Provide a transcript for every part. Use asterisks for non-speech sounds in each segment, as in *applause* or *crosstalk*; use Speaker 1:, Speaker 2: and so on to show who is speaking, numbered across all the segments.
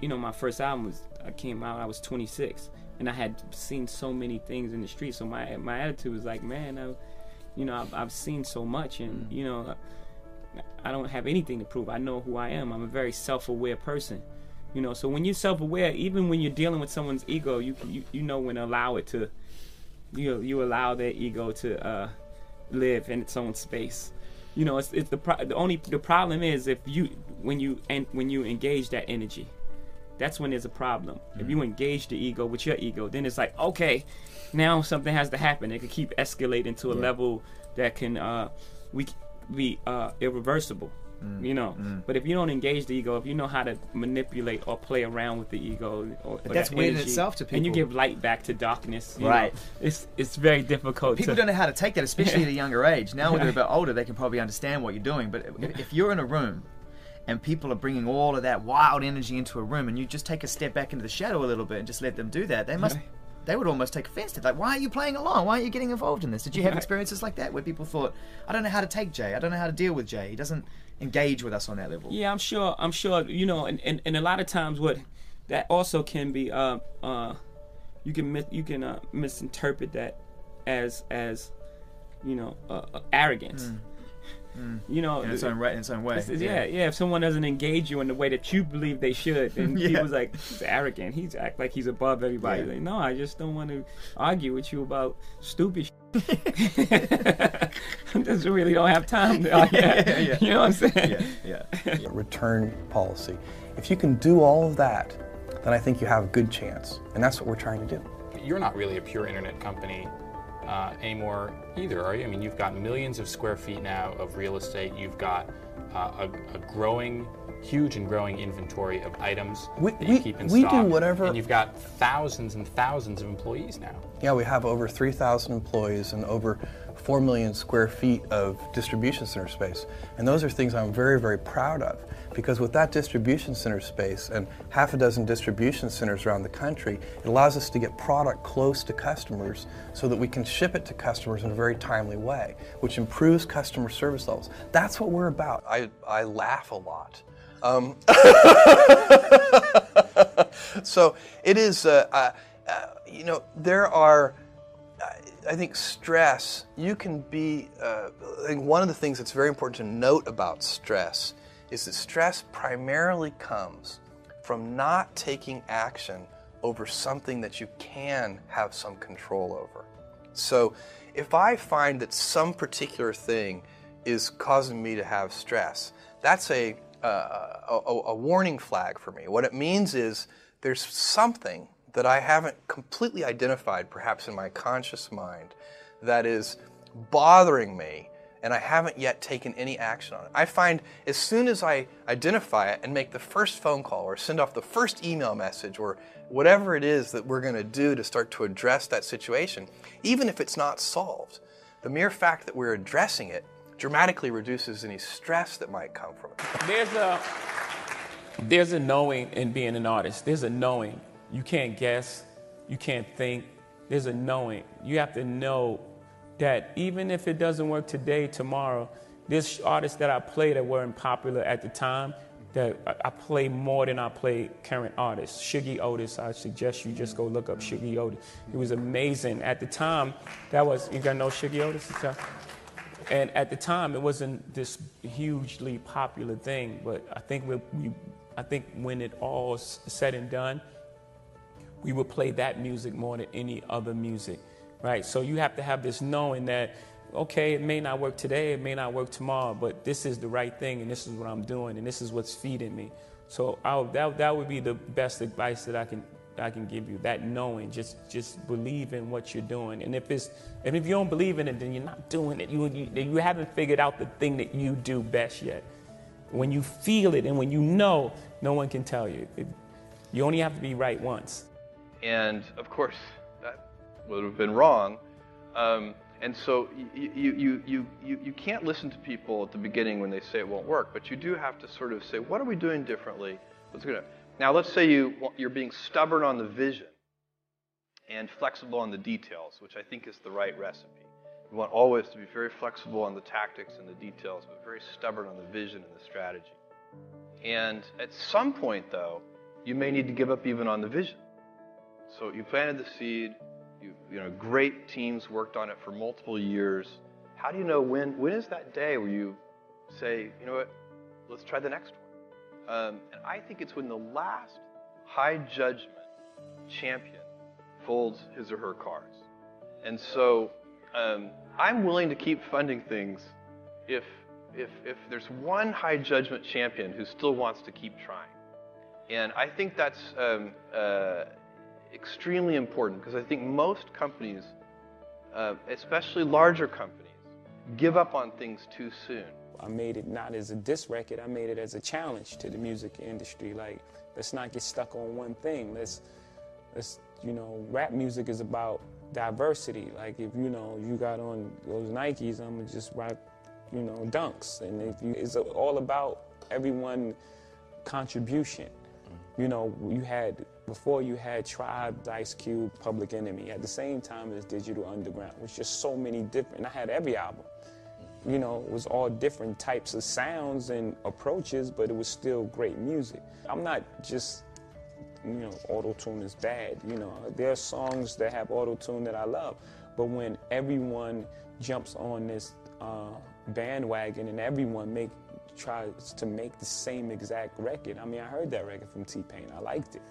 Speaker 1: you know, my first album was I came out I was 26, and I had seen so many things in the street. So my my attitude was like, man, I, you know, I've, I've seen so much, and you know, I don't have anything to prove. I know who I am. I'm a very self-aware person. You know, so when you're self-aware, even when you're dealing with someone's ego, you you, you know when to allow it to, you you allow their ego to uh, live in its own space. You know, it's, it's the pro- the only the problem is if you when you and when you engage that energy, that's when there's a problem. If you engage the ego with your ego, then it's like okay, now something has to happen. It could keep escalating to a level that can uh, we be uh, irreversible. You know, but if you don't engage the ego, if you know how to manipulate or play around with the ego, or, or
Speaker 2: that's
Speaker 1: that
Speaker 2: weird in itself to people.
Speaker 1: and you give light back to darkness, you
Speaker 2: Right.
Speaker 1: know, it's it's very difficult.
Speaker 2: People
Speaker 1: to,
Speaker 2: don't know how to take that, especially at a *laughs* younger age. Now, when they're a *laughs* bit older, they can probably understand what you're doing. But if, if you're in a room and people are bringing all of that wild energy into a room, and you just take a step back into the shadow a little bit and just let them do that, they must. They would almost take offense to that. Like, why are you playing along? Why are you getting involved in this? Did you have experiences like that where people thought, "I don't know how to take Jay. I don't know how to deal with Jay. He doesn't engage with us on that level."
Speaker 1: Yeah, I'm sure. I'm sure. You know, and, and, and a lot of times, what that also can be, uh, uh, you can mis- you can uh, misinterpret that as as you know uh, uh, arrogance. You know,
Speaker 2: in its own right, in its own way.
Speaker 1: It's- it's- yeah, yeah. If someone doesn't engage you in the way that you believe they should, then *laughs*
Speaker 2: Yeah.
Speaker 1: was like he's arrogant. He's act like he's above everybody.
Speaker 2: Yeah.
Speaker 1: Like, no, I just don't want to argue with you about stupid. I *laughs* *laughs* just really don't have time. To, argue.
Speaker 2: Yeah, yeah.
Speaker 1: You know what I'm saying?
Speaker 2: yeah, yeah.
Speaker 3: return policy. If you can do all of that, then I think you have a good chance. And that's what we're trying to do.
Speaker 4: You're not really a pure internet company uh, anymore either, are you? I mean, you've got millions of square feet now of real estate. You've got uh, a, a growing, huge and growing inventory of items
Speaker 3: We-
Speaker 4: that you
Speaker 3: we-
Speaker 4: keep in stock.
Speaker 3: we do whatever-
Speaker 4: And you've got thousands and thousands of employees now.
Speaker 3: Yeah, we have over 3,000 employees and over 4 million square feet of distribution center space. And those are things I'm very, very proud of because with that distribution center space and half a dozen distribution centers around the country, it allows us to get product close to customers so that we can ship it to customers in a very timely way, which improves customer service levels. That's what we're about. I, I laugh a lot. Um, *laughs* so it is, uh, uh, uh, you know, there are, I think, stress. You can be, uh, I think one of the things that's very important to note about stress is that stress primarily comes from not taking action over something that you can have some control over. So if I find that some particular thing is causing me to have stress, that's a, uh, a, a, a warning flag for me. What it means is there's something that I haven't completely identified, perhaps in my conscious mind, that is bothering me, and I haven't yet taken any action on it. I find as soon as I identify it and make the first phone call or send off the first email message or whatever it is that we're going to do to start to address that situation, even if it's not solved, the mere fact that we're addressing it dramatically reduces any stress that might come from it.
Speaker 1: There's a there's a knowing in being an artist. There's a knowing. You can't guess. You can't think. There's a knowing. You have to know that even if it doesn't work today, tomorrow, there's artists that I play that weren't popular at the time that I play more than I play current artists. Shuggie Otis, I suggest you just go look up Shuggie Otis. He was amazing. At the time, that was, you gotta know Shuggie Otis? And at the time, it wasn't this hugely popular thing, but I think we, we I think when it all said and done, we would play that music more than any other music, right? So you have to have this knowing that, okay, it may not work today, it may not work tomorrow, but this is the right thing, and this is what I'm doing, and this is what's feeding me. So I, that that would be the best advice that I can I can give you. That knowing, just just believe in what you're doing, and if it's and if you don't believe in it, then you're not doing it. You you, you haven't figured out the thing that you do best yet. When you feel it and when you know, no one can tell you. It, you only have to be right once.
Speaker 3: And of course, that would have been wrong. Um, and so you, you, you, you, you can't listen to people at the beginning when they say it won't work, but you do have to sort of say, what are we doing differently? What's to now, let's say you, you're being stubborn on the vision and flexible on the details, which I think is the right recipe. You want always to be very flexible on the tactics and the details, but very stubborn on the vision and the strategy. And at some point, though, you may need to give up even on the vision. So you planted the seed, you, you know, great teams worked on it for multiple years. How do you know when, when is that day where you say, you know what, let's try the next one? Um, and I think it's when the last high judgment champion folds his or her cards. And so um, I'm willing to keep funding things if, if, if there's one high judgment champion who still wants to keep trying. And I think that's um, uh, extremely important because I think most companies, uh, especially larger companies, give up on things too soon.
Speaker 1: I made it not as a diss record, I made it as a challenge to the music industry. Like, let's not get stuck on one thing. Let's, let's, you know, rap music is about diversity. Like, if you know, you got on those Nikes, I'm gonna just rock, you know, dunks. And if you, it's all about everyone contribution. You know, you had before you had Tribe, Ice Cube, Public Enemy. At the same time as Digital Underground, it was just so many different. I had every album you know, it was all different types of sounds and approaches, but it was still great music. I'm not just, you know, auto tune is bad. You know, there are songs that have auto tune that I love, but when everyone jumps on this uh, bandwagon and everyone make tries to make the same exact record. I mean, I heard that record from T Pain. I liked it.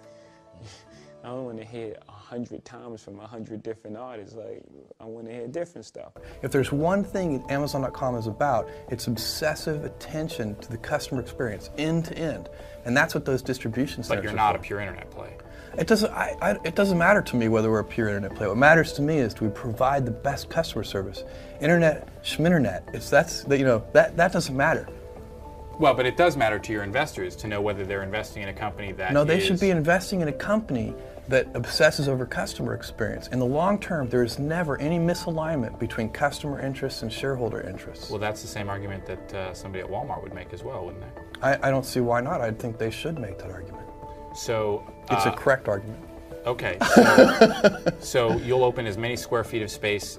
Speaker 1: *laughs* I don't want to hear a hundred times from a hundred different artists. Like I want to hear different stuff.
Speaker 3: If there's one thing Amazon.com is about, it's obsessive attention to the customer experience, end to end, and that's what those distribution centers.
Speaker 4: But you're not
Speaker 3: for.
Speaker 4: a pure internet play.
Speaker 3: It doesn't. I, I, it doesn't matter to me whether we're a pure internet play. What matters to me is do we provide the best customer service. Internet, schminternet. It's that's you know that that doesn't matter.
Speaker 4: Well, but it does matter to your investors to know whether they're investing in a company that.
Speaker 3: No, they
Speaker 4: is...
Speaker 3: should be investing in a company that obsesses over customer experience. In the long term, there is never any misalignment between customer interests and shareholder interests.
Speaker 4: Well, that's the same argument that uh, somebody at Walmart would make as well, wouldn't they?
Speaker 3: I, I, don't see why not. I think they should make that argument.
Speaker 4: So.
Speaker 3: It's
Speaker 4: uh,
Speaker 3: a correct argument.
Speaker 4: Okay. So, *laughs* so, you'll open as many square feet of space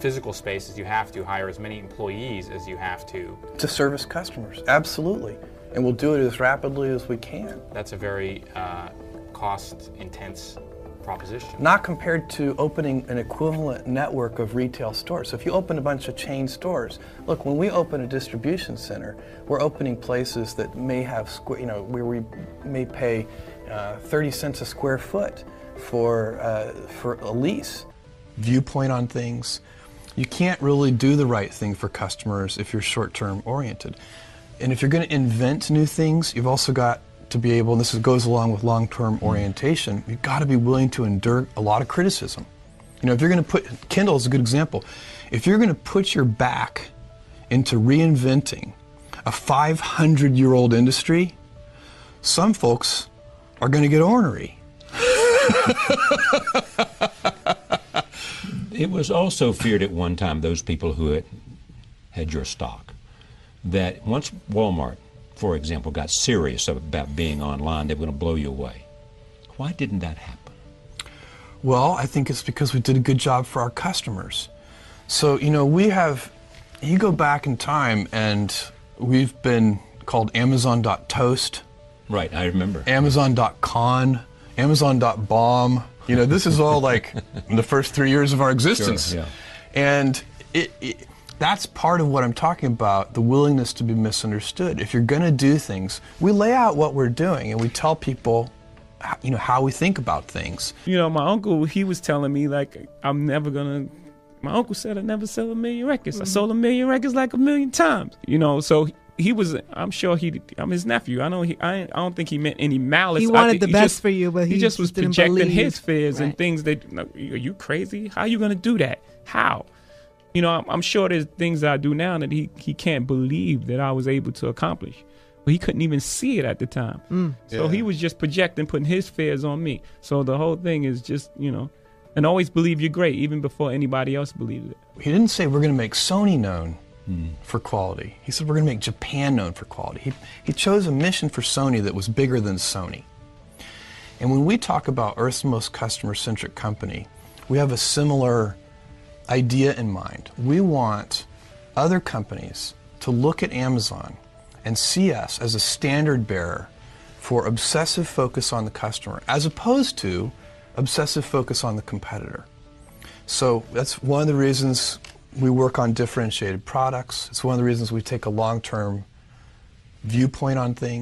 Speaker 4: physical space as you have to, hire as many employees as you have to.
Speaker 3: To service customers, absolutely. And we'll do it as rapidly as we can.
Speaker 4: That's a very uh, cost intense proposition.
Speaker 3: Not compared to opening an equivalent network of retail stores. So if you open a bunch of chain stores, look, when we open a distribution center, we're opening places that may have, you know, where we may pay uh, 30 cents a square foot for, uh, for a lease. Viewpoint on things, you can't really do the right thing for customers if you're short term oriented. And if you're going to invent new things, you've also got to be able, and this goes along with long term hmm. orientation, you've got to be willing to endure a lot of criticism. You know, if you're going to put, Kindle is a good example. If you're going to put your back into reinventing a 500 year old industry, some folks are going to get ornery. *laughs*
Speaker 5: it was also feared at one time, those people who had, had your stock, that once Walmart for example, got serious about being online, they were going to blow you away. Why didn't that happen?
Speaker 3: Well, I think it's because we did a good job for our customers. So, you know, we have, you go back in time and we've been called Amazon.toast.
Speaker 5: Right, I remember.
Speaker 3: Amazon.con, Amazon.bomb. You know, this is all like *laughs* the first three years of our existence.
Speaker 5: Sure, yeah.
Speaker 3: And it, it, that's part of what I'm talking about the willingness to be misunderstood. If you're going to do things, we lay out what we're doing and we tell people you know how we think about things.
Speaker 1: You know, my uncle he was telling me like I'm never gonna. My uncle said I never sell a million records. Mm-hmm. I sold a million records like a million times. You know, so he was. I'm sure he. I'm his nephew. I know he. I, I don't think he meant any malice.
Speaker 6: He wanted the
Speaker 1: he
Speaker 6: best
Speaker 1: just,
Speaker 6: for you, but he,
Speaker 1: he just was
Speaker 6: didn't
Speaker 1: projecting
Speaker 6: believe.
Speaker 1: his fears
Speaker 6: right.
Speaker 1: and things that. Are you crazy? How are you gonna do that? How? You know, I'm, I'm sure there's things that I do now that he he can't believe that I was able to accomplish but he couldn't even see it at the time.
Speaker 6: Mm.
Speaker 1: So
Speaker 3: Yeah.
Speaker 1: he was just projecting, putting his fears on me. So the whole thing is just, you know, and always believe you're great, even before anybody else believes it.
Speaker 3: He didn't say we're going to make Sony known for quality. He said we're going to make Japan known for quality. He, he chose a mission for Sony that was bigger than Sony. And when we talk about Earth's most customer centric company, we have a similar idea in mind. We want other companies to look at Amazon and see us as a standard bearer for obsessive focus on the customer as opposed to obsessive focus on the competitor. So that's one of the reasons we work on differentiated products. It's one of the reasons we take a long term viewpoint on things.